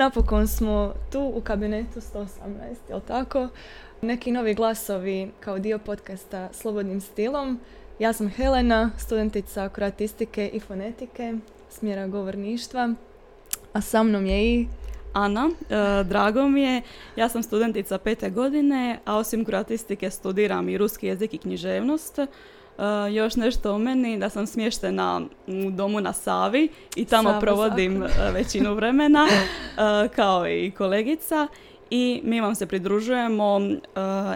napokon smo tu u kabinetu 118, jel tako? Neki novi glasovi kao dio podcasta Slobodnim stilom. Ja sam Helena, studentica kroatistike i fonetike, smjera govorništva, a sa mnom je i Ana, e, drago mi je. Ja sam studentica pete godine, a osim kroatistike studiram i ruski jezik i književnost. E, još nešto o meni, da sam smještena u domu na Savi i tamo provodim e, većinu vremena, kao i kolegica. I mi vam se pridružujemo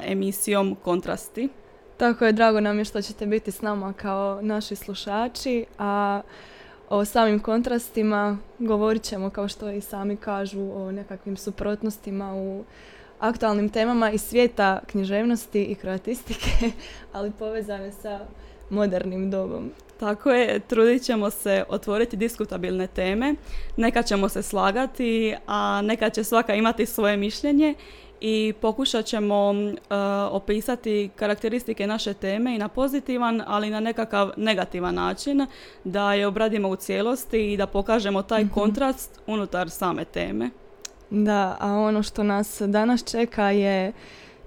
emisijom Kontrasti. Tako je, drago nam je što ćete biti s nama kao naši slušači, a o samim kontrastima govorit ćemo, kao što i sami kažu, o nekakvim suprotnostima u aktualnim temama iz svijeta književnosti i kroatistike, ali povezane sa modernim dobom. Tako je, trudit ćemo se otvoriti diskutabilne teme, neka ćemo se slagati, a neka će svaka imati svoje mišljenje i pokušat ćemo uh, opisati karakteristike naše teme i na pozitivan, ali na nekakav negativan način, da je obradimo u cijelosti i da pokažemo taj mhm. kontrast unutar same teme. Da, a ono što nas danas čeka je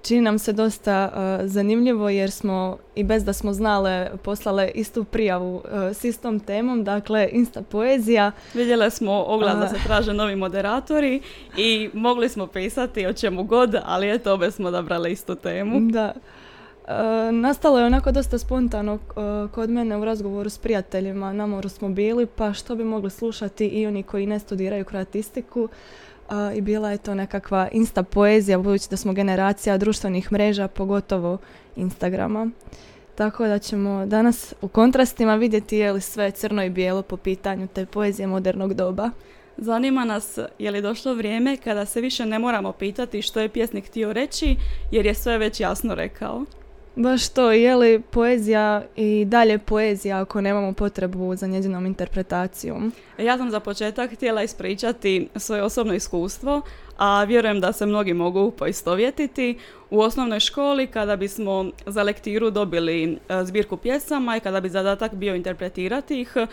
čini nam se dosta uh, zanimljivo jer smo i bez da smo znale poslale istu prijavu uh, s istom temom, dakle Insta poezija. Vidjele smo oglas da se traže novi moderatori i mogli smo pisati o čemu god, ali eto obe smo odabrale istu temu. Da. Uh, nastalo je onako dosta spontano kod mene u razgovoru s prijateljima, na moru smo bili, pa što bi mogli slušati i oni koji ne studiraju kreatistiku i bila je to nekakva insta poezija budući da smo generacija društvenih mreža, pogotovo Instagrama. Tako da ćemo danas u kontrastima vidjeti je li sve crno i bijelo po pitanju te poezije modernog doba. Zanima nas je li došlo vrijeme kada se više ne moramo pitati što je pjesnik htio reći jer je sve već jasno rekao. Baš to, je li poezija i dalje poezija ako nemamo potrebu za njezinom interpretacijom? Ja sam za početak htjela ispričati svoje osobno iskustvo, a vjerujem da se mnogi mogu poistovjetiti. U osnovnoj školi kada bismo za lektiru dobili e, zbirku pjesama i kada bi zadatak bio interpretirati ih, e,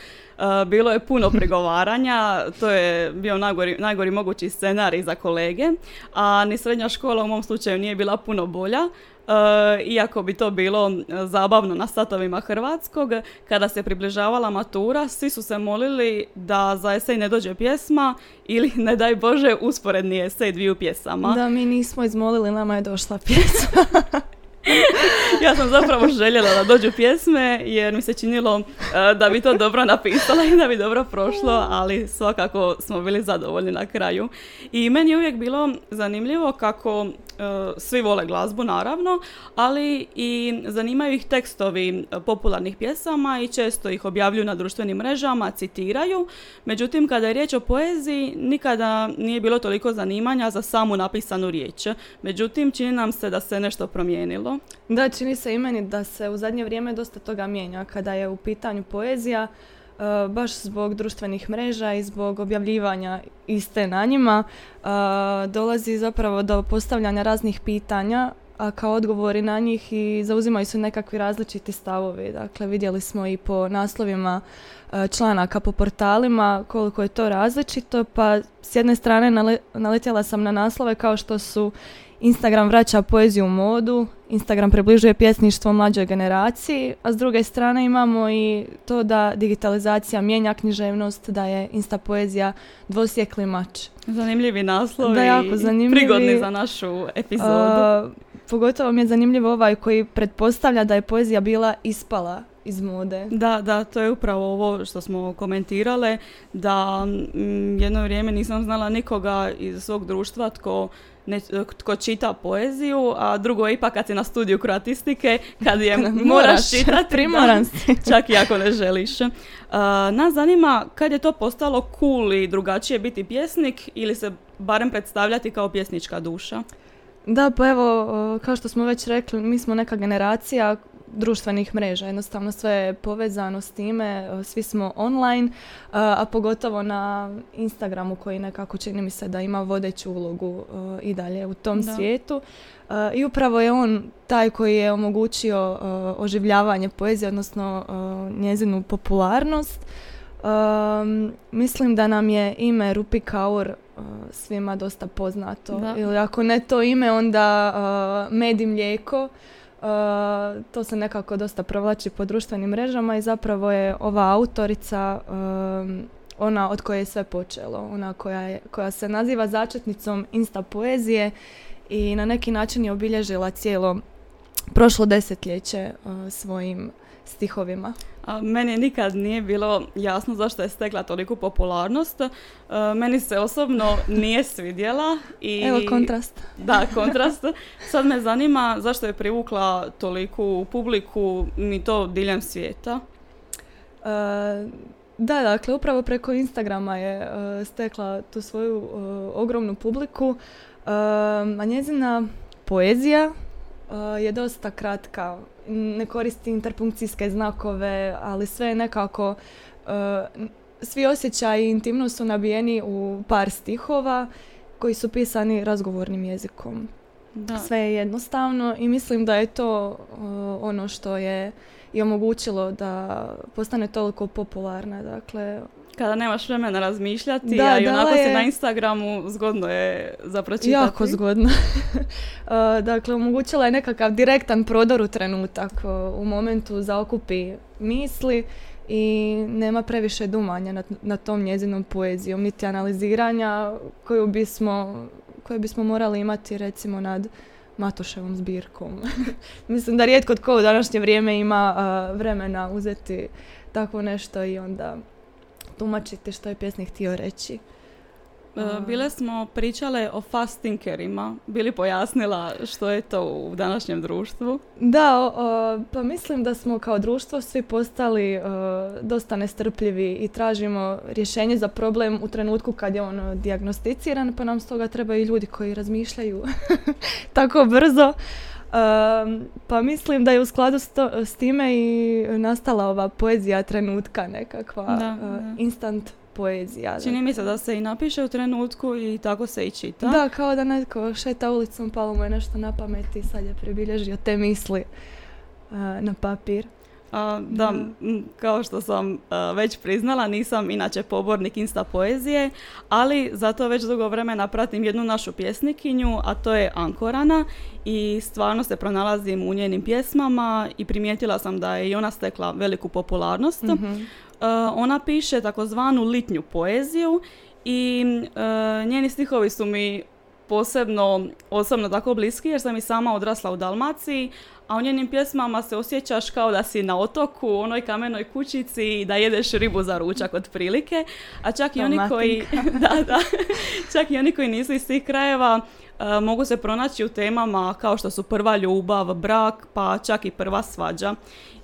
bilo je puno prigovaranja, to je bio najgori, najgori mogući scenarij za kolege, a ni srednja škola u mom slučaju nije bila puno bolja, E, iako bi to bilo zabavno na satovima Hrvatskog, kada se približavala matura, svi su se molili da za esej ne dođe pjesma ili, ne daj Bože, usporedni esej dviju pjesama. Da, mi nismo izmolili, nama je došla pjesma. ja sam zapravo željela da dođu pjesme jer mi se činilo e, da bi to dobro napisala i da bi dobro prošlo, ali svakako smo bili zadovoljni na kraju. I meni je uvijek bilo zanimljivo kako svi vole glazbu naravno, ali i zanimaju ih tekstovi popularnih pjesama i često ih objavljuju na društvenim mrežama, citiraju. Međutim, kada je riječ o poeziji, nikada nije bilo toliko zanimanja za samu napisanu riječ. Međutim, čini nam se da se nešto promijenilo. Da, čini se i meni da se u zadnje vrijeme dosta toga mijenja. Kada je u pitanju poezija, baš zbog društvenih mreža i zbog objavljivanja iste na njima uh, dolazi zapravo do postavljanja raznih pitanja a kao odgovori na njih i zauzimaju se nekakvi različiti stavovi. Dakle, vidjeli smo i po naslovima uh, članaka po portalima koliko je to različito, pa s jedne strane naletjela sam na naslove kao što su Instagram vraća poeziju u modu, Instagram približuje pjesništvo mlađoj generaciji, a s druge strane imamo i to da digitalizacija mijenja književnost, da je Insta poezija dvosjekli mač. Zanimljivi naslov da, jako zanimljivi. prigodni za našu epizodu. pogotovo mi je zanimljivo ovaj koji pretpostavlja da je poezija bila ispala iz mode. Da, da, to je upravo ovo što smo komentirale, da mm, jedno vrijeme nisam znala nikoga iz svog društva tko ne, tko čita poeziju, a drugo je ipak kad si na studiju kroatistike, kad je moraš čitati, primoran čak i ako ne želiš. Uh, nas zanima kad je to postalo cool i drugačije biti pjesnik ili se barem predstavljati kao pjesnička duša? Da, pa evo, kao što smo već rekli, mi smo neka generacija društvenih mreža. Jednostavno sve je povezano s time, e, svi smo online, e, a pogotovo na Instagramu koji nekako čini mi se da ima vodeću ulogu e, i dalje u tom svijetu. I upravo je on taj koji je omogućio oživljavanje poezije, odnosno njezinu popularnost. mislim da nam je ime Rupi Kaur svima dosta poznato. Ili ako ne to ime, onda uh, Med i mlijeko. To se nekako dosta provlači po društvenim mrežama i zapravo je ova autorica ona od koje je sve počelo. Ona koja, je, koja se naziva začetnicom insta poezije i na neki način je obilježila cijelo prošlo desetljeće svojim stihovima. A meni nikad nije bilo jasno zašto je stekla toliku popularnost. E, meni se osobno nije svidjela. I, Evo kontrast. Da, kontrast. Sad me zanima zašto je privukla toliku publiku ni to diljem svijeta. E, da, dakle, upravo preko Instagrama je e, stekla tu svoju ogromnu publiku, a njezina poezija je dosta kratka ne koristi interpunkcijske znakove, ali sve je nekako, uh, svi osjećaji intimno su nabijeni u par stihova koji su pisani razgovornim jezikom. Da. Sve je jednostavno i mislim da je to uh, ono što je i omogućilo da postane toliko popularna. Dakle, kada nemaš vremena razmišljati, da, a i onako je... si na Instagramu, zgodno je zapročitati. Jako zgodno. uh, dakle, omogućila je nekakav direktan prodor u trenutak, uh, u momentu zaokupi misli i nema previše dumanja nad, na tom njezinom poezijom, niti analiziranja koju bismo, koju bismo morali imati recimo nad Matoševom zbirkom. Mislim da rijetko tko u današnje vrijeme ima uh, vremena uzeti takvo nešto i onda tumačiti što je pjesnik htio reći. E, bile smo pričale o fast thinkerima. Bili pojasnila što je to u današnjem društvu? Da, pa mislim da smo kao društvo svi postali dosta nestrpljivi i tražimo rješenje za problem u trenutku kad je on dijagnosticiran, pa nam stoga trebaju ljudi koji razmišljaju tako brzo. Pa mislim da je u skladu s, s time i nastala ova poezija trenutka nekakva, da, instant poezija. Čini mi se da se i napiše u trenutku i tako se i čita. Da, kao da netko šeta ulicom, palo mu je nešto na pamet i sad je pribilježio te misli na papir. A, da, kao što sam već priznala, nisam inače pobornik insta poezije, ali zato već dugo vremena pratim jednu našu pjesnikinju, a to je Ankorana i stvarno se pronalazim u njenim pjesmama i primijetila sam da je i ona stekla veliku popularnost. Mhm. ona piše takozvanu litnju poeziju i njeni stihovi su mi posebno osobno tako bliski jer sam i sama odrasla u Dalmaciji, a u njenim pjesmama se osjećaš kao da si na otoku, u onoj kamenoj kućici i da jedeš ribu za ručak otprilike, a čak i oni koji da, da, čak i oni koji nisu iz tih krajeva uh, mogu se pronaći u temama kao što su prva ljubav, brak, pa čak i prva svađa.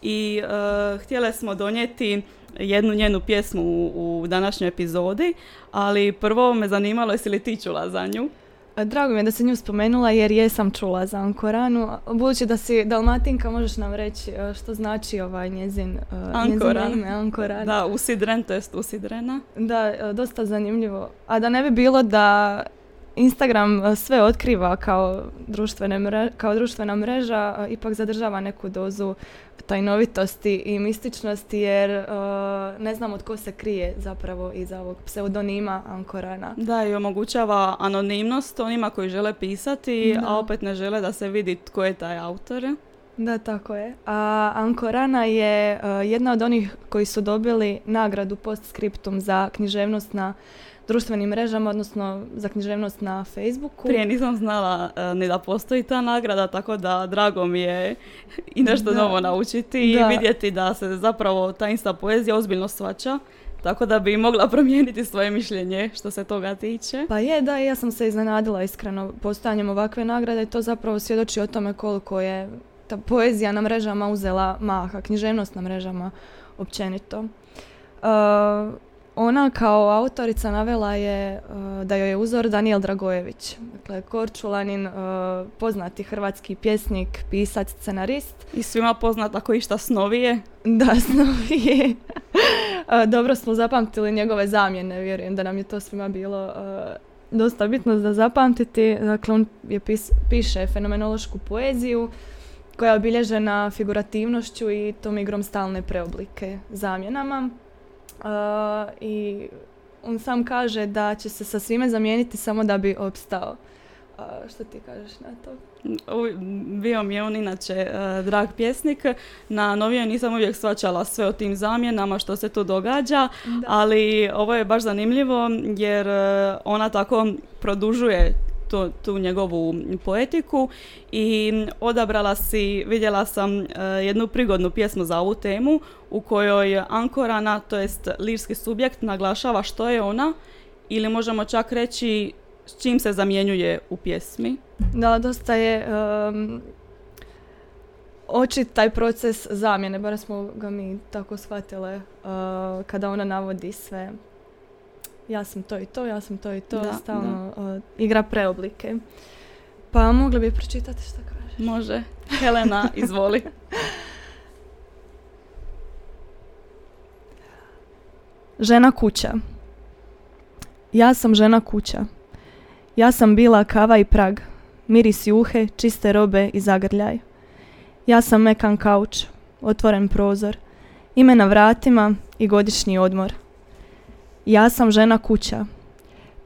I uh, htjele smo donijeti jednu njenu pjesmu u, u današnjoj epizodi, ali prvo me zanimalo jesi li ti čula za nju? Drago mi je da se nju spomenula jer jesam čula za Ankoranu. Budući da si Dalmatinka, možeš nam reći e, što znači ovaj njezin, e, Ankoran. ime Ankoran. Da, usidren, to jest usidrena. Da, e, dosta zanimljivo. A da ne bi bilo da Instagram sve otkriva kao, društvene kao društvena mreža, ipak zadržava neku dozu tajnovitosti i mističnosti jer uh, ne znam od ko se krije zapravo iza ovog pseudonima Ankorana. Da, i omogućava anonimnost onima koji žele pisati, a opet ne žele da se vidi tko je taj autor. Da, tako je. A Ankorana je uh, jedna od onih koji su dobili nagradu postscriptum za književnost na društvenim mrežama, odnosno za književnost na Facebooku. Prije nisam znala uh, ni da postoji ta nagrada, tako da drago mi je i nešto novo naučiti i vidjeti da se zapravo ta insta poezija ozbiljno svača. Tako da bi mogla promijeniti svoje mišljenje što se toga tiče. Pa je, da, ja sam se iznenadila iskreno postojanjem ovakve nagrade i to zapravo svjedoči o tome koliko je ta poezija na mrežama uzela maha, književnost na mrežama općenito. Uh, ona kao autorica navela je uh, da joj je uzor Daniel Dragojević. Dakle, Korčulanin, uh, poznati hrvatski pjesnik, pisac, scenarist. I svima poznat ako išta snovije. Da, snovije. uh, dobro smo zapamtili njegove zamjene, vjerujem da nam je to svima bilo dosta bitno za zapamtiti. Dakle, on je piše fenomenološku poeziju koja je obilježena figurativnošću i tom igrom stalne preoblike zamjenama. Uh, I on sam kaže da će se sa svime zamijeniti samo da bi opstao. što ti kažeš na to? bio mi je on inače e, drag pjesnik. Na novije nisam uvijek svačala sve o tim zamjenama što se tu događa, ali ovo je baš zanimljivo jer ona tako produžuje tu, tu njegovu poetiku i odabrala si, vidjela sam e, jednu prigodnu pjesmu za ovu temu u kojoj Ankorana, to jest lirski subjekt, naglašava što je ona ili možemo čak reći s čim se zamjenjuje u pjesmi. Da, dosta je um, očit taj proces zamjene, bar smo ga mi tako shvatile uh, kada ona navodi sve ja sam to i to, ja sam to i to, da, stalno uh, igra preoblike. Pa mogli bi pročitati što kažeš. Može. Helena, izvoli. žena kuća. Ja sam žena kuća. Ja sam bila kava i prag, miris juhe, čiste robe i zagrljaj. Ja sam mekan kauč, otvoren prozor, ime na vratima i godišnji odmor. Ja sam žena kuća,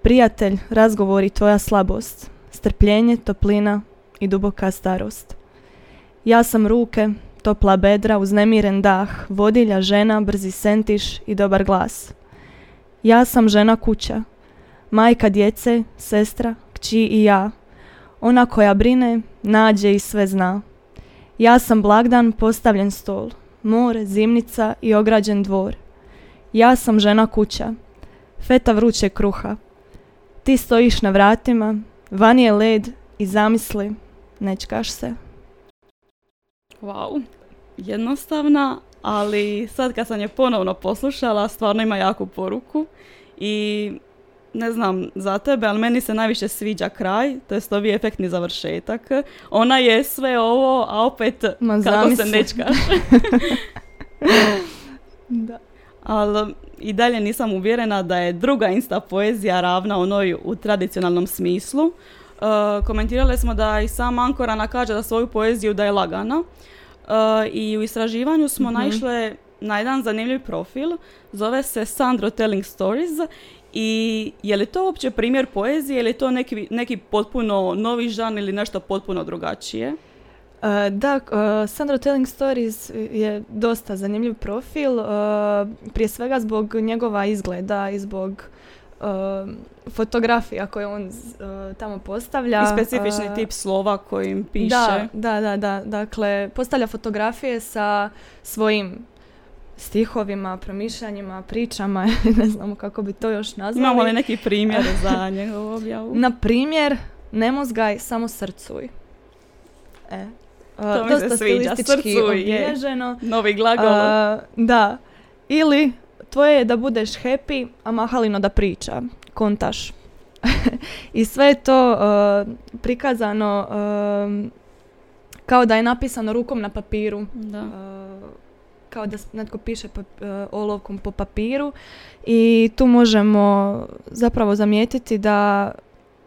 prijatelj, razgovor i tvoja slabost, strpljenje, toplina i duboka starost. Ja sam ruke, topla bedra, uznemiren dah, vodilja žena, brzi sentiš i dobar glas. Ja sam žena kuća, majka djece, sestra, kći i ja, ona koja brine, nađe i sve zna. Ja sam blagdan, postavljen stol, more, zimnica i ograđen dvor. Ja sam žena kuća, feta vruće kruha. Ti stojiš na vratima, vani je led i zamisli, nečkaš se. Wow, jednostavna, ali sad kad sam je ponovno poslušala, stvarno ima jaku poruku i ne znam za tebe, ali meni se najviše sviđa kraj, to je ovi efektni završetak. Ona je sve ovo, a opet Ma, kako se nečkaš. da. Ali i dalje nisam uvjerena da je druga insta poezija ravna onoj u tradicionalnom smislu. Uh, komentirali smo da i sam Ankorana kaže da svoju poeziju da je lagana. Uh, I u istraživanju smo mm naišle na jedan zanimljiv profil. Zove se Sandro Telling Stories i je li to uopće primjer poezije ili je to neki, neki potpuno novi žan ili nešto potpuno drugačije? Uh, da, uh, Sandro Telling Stories je dosta zanimljiv profil, uh, prije svega zbog njegova izgleda i zbog fotografija koje on tamo postavlja. I specifični tip slova kojim piše. Da, da, da, da. Dakle, postavlja fotografije sa svojim stihovima, promišljanjima, pričama, ne znamo kako bi to još nazvali. Imamo li neki primjer za njegovu objavu? Na primjer, ne mozgaj, samo srcuj. E, to mi se sviđa, srcuj je novi glagol. da, ili tvoje je da budeš happy, a mahalino da priča, kontaš. I sve je to prikazano kao da je napisano rukom na papiru. Da kao da netko piše pa, olovkom po papiru i tu možemo zapravo zamijetiti da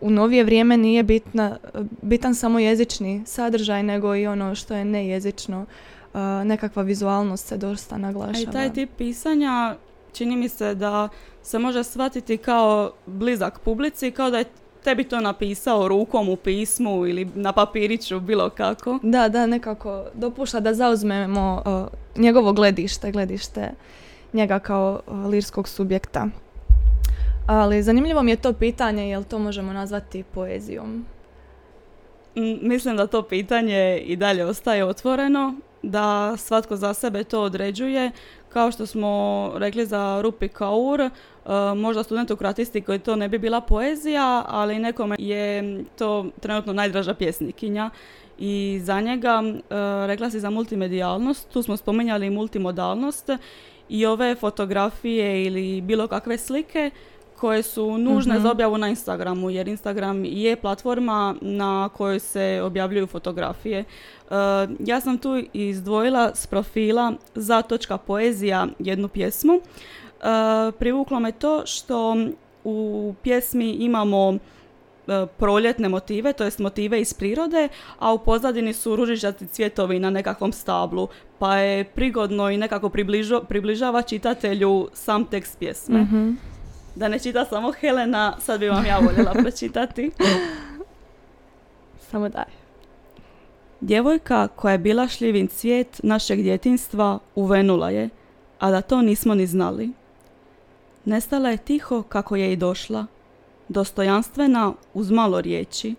u novije vrijeme nije bitna, bitan samo jezični sadržaj, nego i ono što je nejezično. Uh, nekakva vizualnost se dosta naglašava. A i taj tip pisanja čini mi se da se može shvatiti kao blizak publici, kao da je tebi to napisao rukom u pismu ili na papiriću, bilo kako. Da, da, nekako dopušta da zauzmemo njegovo gledište, gledište njega kao lirskog subjekta. Ali zanimljivo mi je to pitanje, jel to možemo nazvati poezijom? Mislim da to pitanje i dalje ostaje otvoreno, da svatko za sebe to određuje. Kao što smo rekli za Rupi Kaur, uh, možda studentu koji to ne bi bila poezija, ali nekome je to trenutno najdraža pjesnikinja i za njega uh, rekla si za multimedijalnost, tu smo spominjali multimodalnost i ove fotografije ili bilo kakve slike koje su nužne za mhm. objavu na Instagramu, jer Instagram je platforma na kojoj se objavljuju fotografije. Uh, ja sam tu izdvojila s profila za točka poezija jednu pjesmu. Uh, privuklo me to što u pjesmi imamo uh, proljetne motive, to jest motive iz prirode, a u pozadini su ružičasti cvjetovi na nekakvom stablu, pa je prigodno i nekako približava čitatelju sam tekst pjesme. Mhm. Da ne čita samo Helena, sad bi vam ja voljela pročitati. Samo daj. Djevojka koja je bila šljivin cvijet našeg djetinstva uvenula je, a da to nismo ni znali. Nestala je tiho kako je i došla, dostojanstvena uz malo riječi,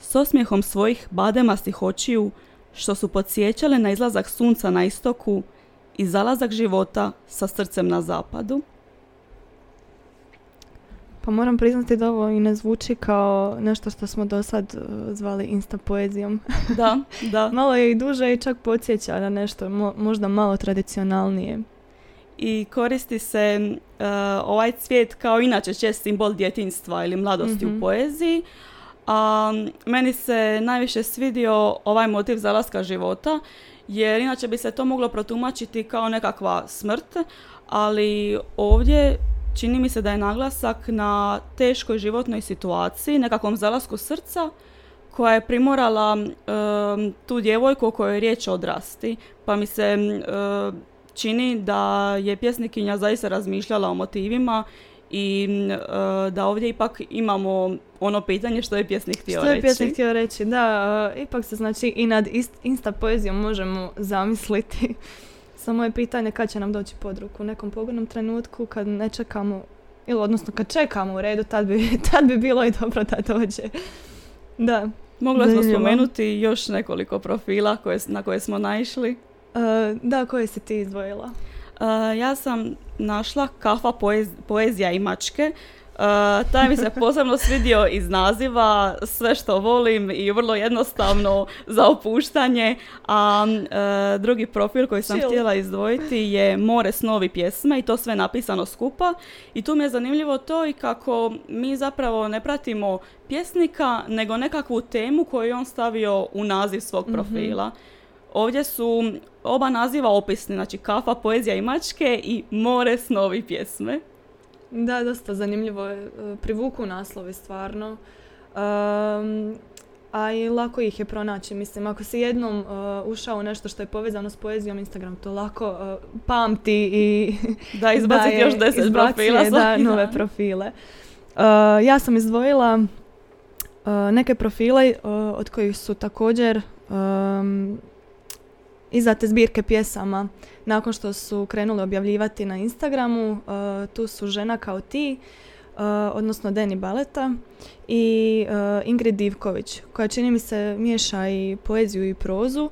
s osmijehom svojih bademastih očiju što su podsjećale na izlazak sunca na istoku i zalazak života sa srcem na zapadu. Pa moram priznati da ovo i ne zvuči kao nešto što smo do sad uh, zvali insta poezijom. Da, da. malo je i duže i čak podsjeća na nešto možda malo tradicionalnije. I koristi se uh, ovaj cvijet kao inače čest simbol djetinstva ili mladosti u mhm. poeziji. A meni se najviše svidio ovaj motiv zalaska života jer inače bi se to moglo protumačiti kao nekakva smrt, ali ovdje čini mi se da je naglasak na teškoj životnoj situaciji, nekakvom zalasku srca koja je primorala tu djevojku o kojoj je riječ odrasti. Pa mi se čini da je pjesnikinja zaista razmišljala o motivima i da ovdje ipak imamo ono pitanje što je pjesnik htio reći. Što je pjesnik htio reći, da, ipak se znači i nad insta poezijom možemo zamisliti samo je pitanje kad će nam doći pod ruku. U nekom pogodnom trenutku kad ne čekamo, ili odnosno kad čekamo u redu, tad bi, tad bi bilo i dobro da dođe. Da. Mogla smo spomenuti još nekoliko profila koje, na koje smo naišli. Uh, da, koje si ti izdvojila? Uh, ja sam našla kafa poezija i mačke Uh, taj mi se posebno svidio iz naziva, sve što volim i vrlo jednostavno za opuštanje, a uh, drugi profil koji sam htjela izdvojiti je More snovi pjesme i to sve napisano skupa i tu mi je zanimljivo to i kako mi zapravo ne pratimo pjesnika nego nekakvu temu koju je on stavio u naziv svog mhm. profila. Ovdje su oba naziva opisni, znači kafa, poezija i mačke i more snovi pjesme. Da, dosta zanimljivo je. E, privuku naslovi stvarno. Um, a i lako ih je pronaći. Mislim, ako si jednom uh, ušao u nešto što je povezano s poezijom, Instagram to lako uh, pamti i da izbaciti još deset profila da, nove profile. ja sam izdvojila neke profile od kojih su također um, izdate zbirke pjesama nakon što su krenuli objavljivati na Instagramu. Uh, tu su žena kao ti, uh, odnosno Deni Baleta i uh, Ingrid Divković koja čini mi se miješa i poeziju i prozu.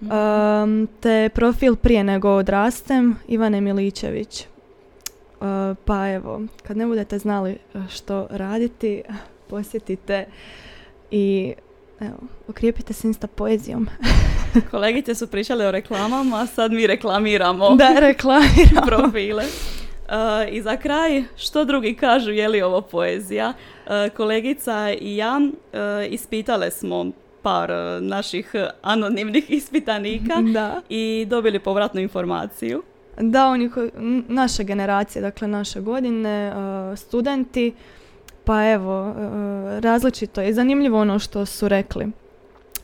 Um, te profil prije nego odrastem Ivane Miličević. pa evo, kad ne budete znali što raditi, posjetite i evo, okrijepite se insta poezijom. Kolegice su pričale o reklamama, a sad mi reklamiramo. Da, reklamiramo. profile. Uh, I za kraj, što drugi kažu, je li ovo poezija? Uh, kolegica i ja uh, ispitale smo par naših anonimnih ispitanika da. i dobili povratnu informaciju. Da, oni naše generacije, dakle naše godine, studenti, pa evo, različito je. Zanimljivo ono što su rekli.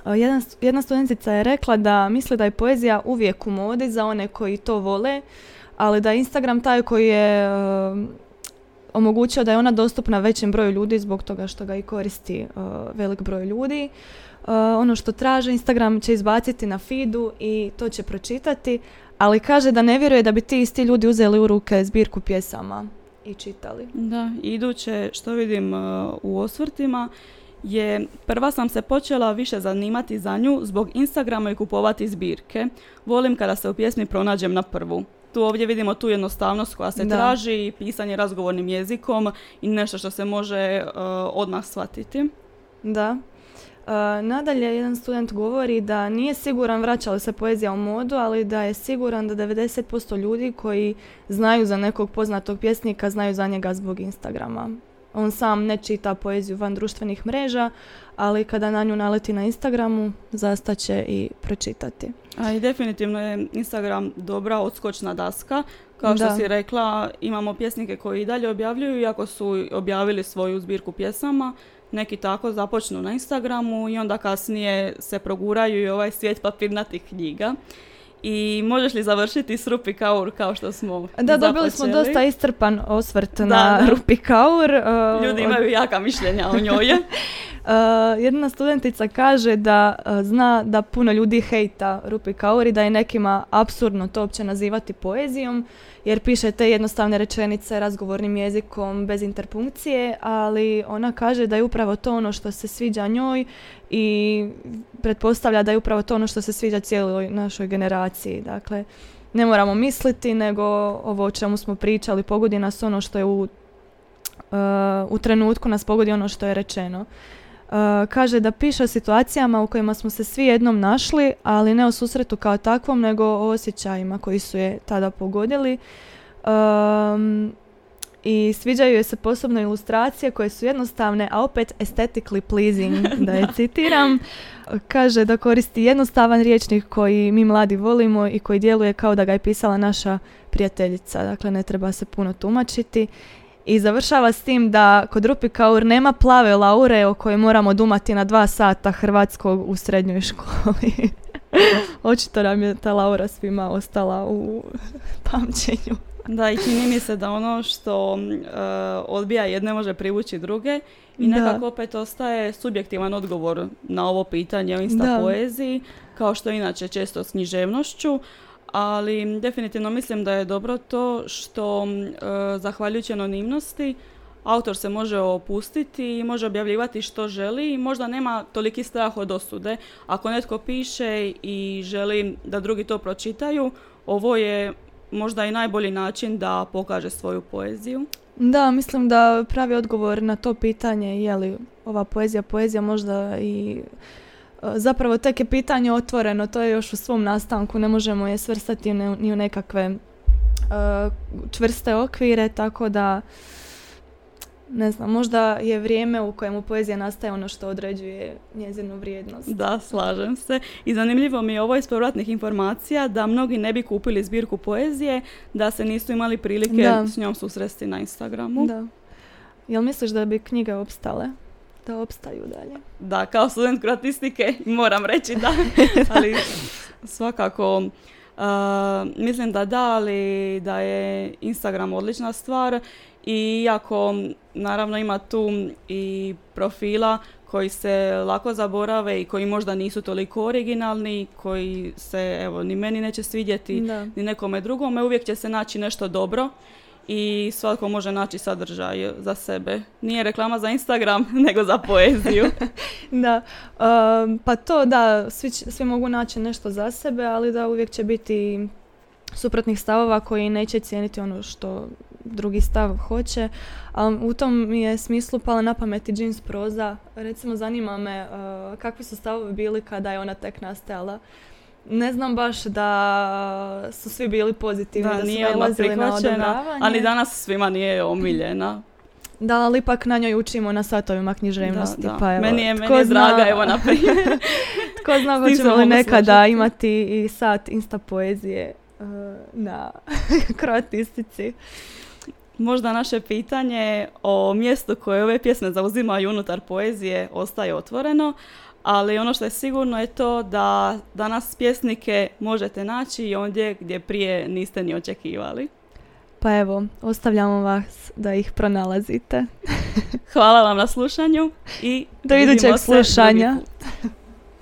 Jedna, jedna studentica je rekla da misli da je poezija uvijek u modi za one koji to vole, ali da je Instagram taj koji je omogućio da je ona dostupna većem broju ljudi zbog toga što ga i koristi velik broj ljudi. ono što traže Instagram će izbaciti na feedu i to će pročitati, ali kaže da ne vjeruje da bi ti isti ljudi uzeli u ruke zbirku pjesama i čitali. Da, iduće što vidim u osvrtima je prva sam se počela više zanimati za nju zbog Instagrama i kupovati zbirke. Volim kada se u pjesmi pronađem na prvu. Tu ovdje vidimo tu jednostavnost koja se traži, pisanje razgovornim jezikom i nešto što se može uh, odmah shvatiti. Da. Uh, nadalje, jedan student govori da nije siguran vraća li se poezija u modu, ali da je siguran da 90% ljudi koji znaju za nekog poznatog pjesnika znaju za njega zbog Instagrama. On sam ne čita poeziju van društvenih mreža, ali kada na nju naleti na Instagramu, zastaće i pročitati. A i definitivno je Instagram dobra odskočna daska. Kao što si rekla, imamo pjesnike koji i dalje objavljuju, iako su objavili svoju zbirku pjesama, neki tako započnu na Instagramu i onda kasnije se proguraju i ovaj svijet papirnatih knjiga. I možeš li završiti s Rupi Kaur kao što smo Da, dobili smo dosta iscrpan osvrt na Rupi Kaur. Uh, Ljudi imaju jaka mišljenja o njoj. Uh, jedna studentica kaže da uh, zna da puno ljudi hejta Rupi Kaur i da je nekima apsurdno to uopće nazivati poezijom jer piše te jednostavne rečenice razgovornim jezikom bez interpunkcije, ali ona kaže da je upravo to ono što se sviđa njoj i pretpostavlja da je upravo to ono što se sviđa cijeloj našoj generaciji. Dakle, ne moramo misliti, nego ovo o čemu smo pričali pogodi nas ono što je u, uh, u trenutku nas pogodi ono što je rečeno. Uh, kaže da piše o situacijama u kojima smo se svi jednom našli, ali ne o susretu kao takvom, nego o osjećajima koji su je tada pogodili. Um, I sviđaju joj se posebno ilustracije koje su jednostavne, a opet aesthetically pleasing, da je citiram. Kaže da koristi jednostavan riječnik koji mi mladi volimo i koji djeluje kao da ga je pisala naša prijateljica. Dakle, ne treba se puno tumačiti. I završava s tim da kod Rupi Kaur nema plave laure o kojoj moramo dumati na dva sata hrvatskog u srednjoj školi. Očito nam je ta laura svima ostala u pamćenju. Da, i čini mi se da ono što uh, odbija jedne može privući druge i nekako opet ostaje subjektivan odgovor na ovo pitanje o insta poeziji, kao što inače često s književnošću, ali definitivno mislim da je dobro to što e, zahvaljujući anonimnosti autor se može opustiti i može objavljivati što želi i možda nema toliki strah od osude. Ako netko piše i želi da drugi to pročitaju, ovo je možda i najbolji način da pokaže svoju poeziju. Da, mislim da pravi odgovor na to pitanje je li ova poezija poezija možda i zapravo tek je pitanje otvoreno, to je još u svom nastanku, ne možemo je svrstati ni u nekakve uh, čvrste okvire, tako da ne znam, možda je vrijeme u kojemu poezija nastaje ono što određuje njezinu vrijednost. Da, slažem se. I zanimljivo mi je ovo iz povratnih informacija da mnogi ne bi kupili zbirku poezije da se nisu imali prilike s njom susresti na Instagramu. Da. Jel misliš da bi knjige opstale? Da opstaju dalje. Da, kao student kroatistike moram reći da, ali svakako uh, mislim da da, ali da je Instagram odlična stvar. I iako naravno ima tu i profila koji se lako zaborave i koji možda nisu toliko originalni, koji se evo ni meni neće svidjeti ni nekome drugome, uvijek će se naći nešto dobro i svatko može naći sadržaj za sebe. Nije reklama za Instagram, nego za poeziju. da, um, pa to da, svi, svi mogu naći nešto za sebe, ali da uvijek će biti suprotnih stavova koji neće cijeniti ono što drugi stav hoće. A u tom je smislu pala na pamet i jeans proza. Recimo zanima me uh, kakvi su stavovi bili kada je ona tek nastajala ne znam baš da su svi bili pozitivni, da, da nije su na odobravanje. Ali danas svima nije omiljena. Da, ali ipak na njoj učimo na satovima književnosti. Da, Pa evo, meni je, meni je draga, evo na primjer. tko zna hoćemo li nekada imati i sat insta poezije uh, na kroatistici. Možda naše pitanje o mjestu koje ove pjesme zauzimaju unutar poezije ostaje otvoreno, ali ono što je sigurno je to da danas pjesnike možete naći i ondje gdje prije niste ni očekivali. Pa evo, ostavljamo vas da ih pronalazite. Hvala vam na slušanju i do idućeg slušanja.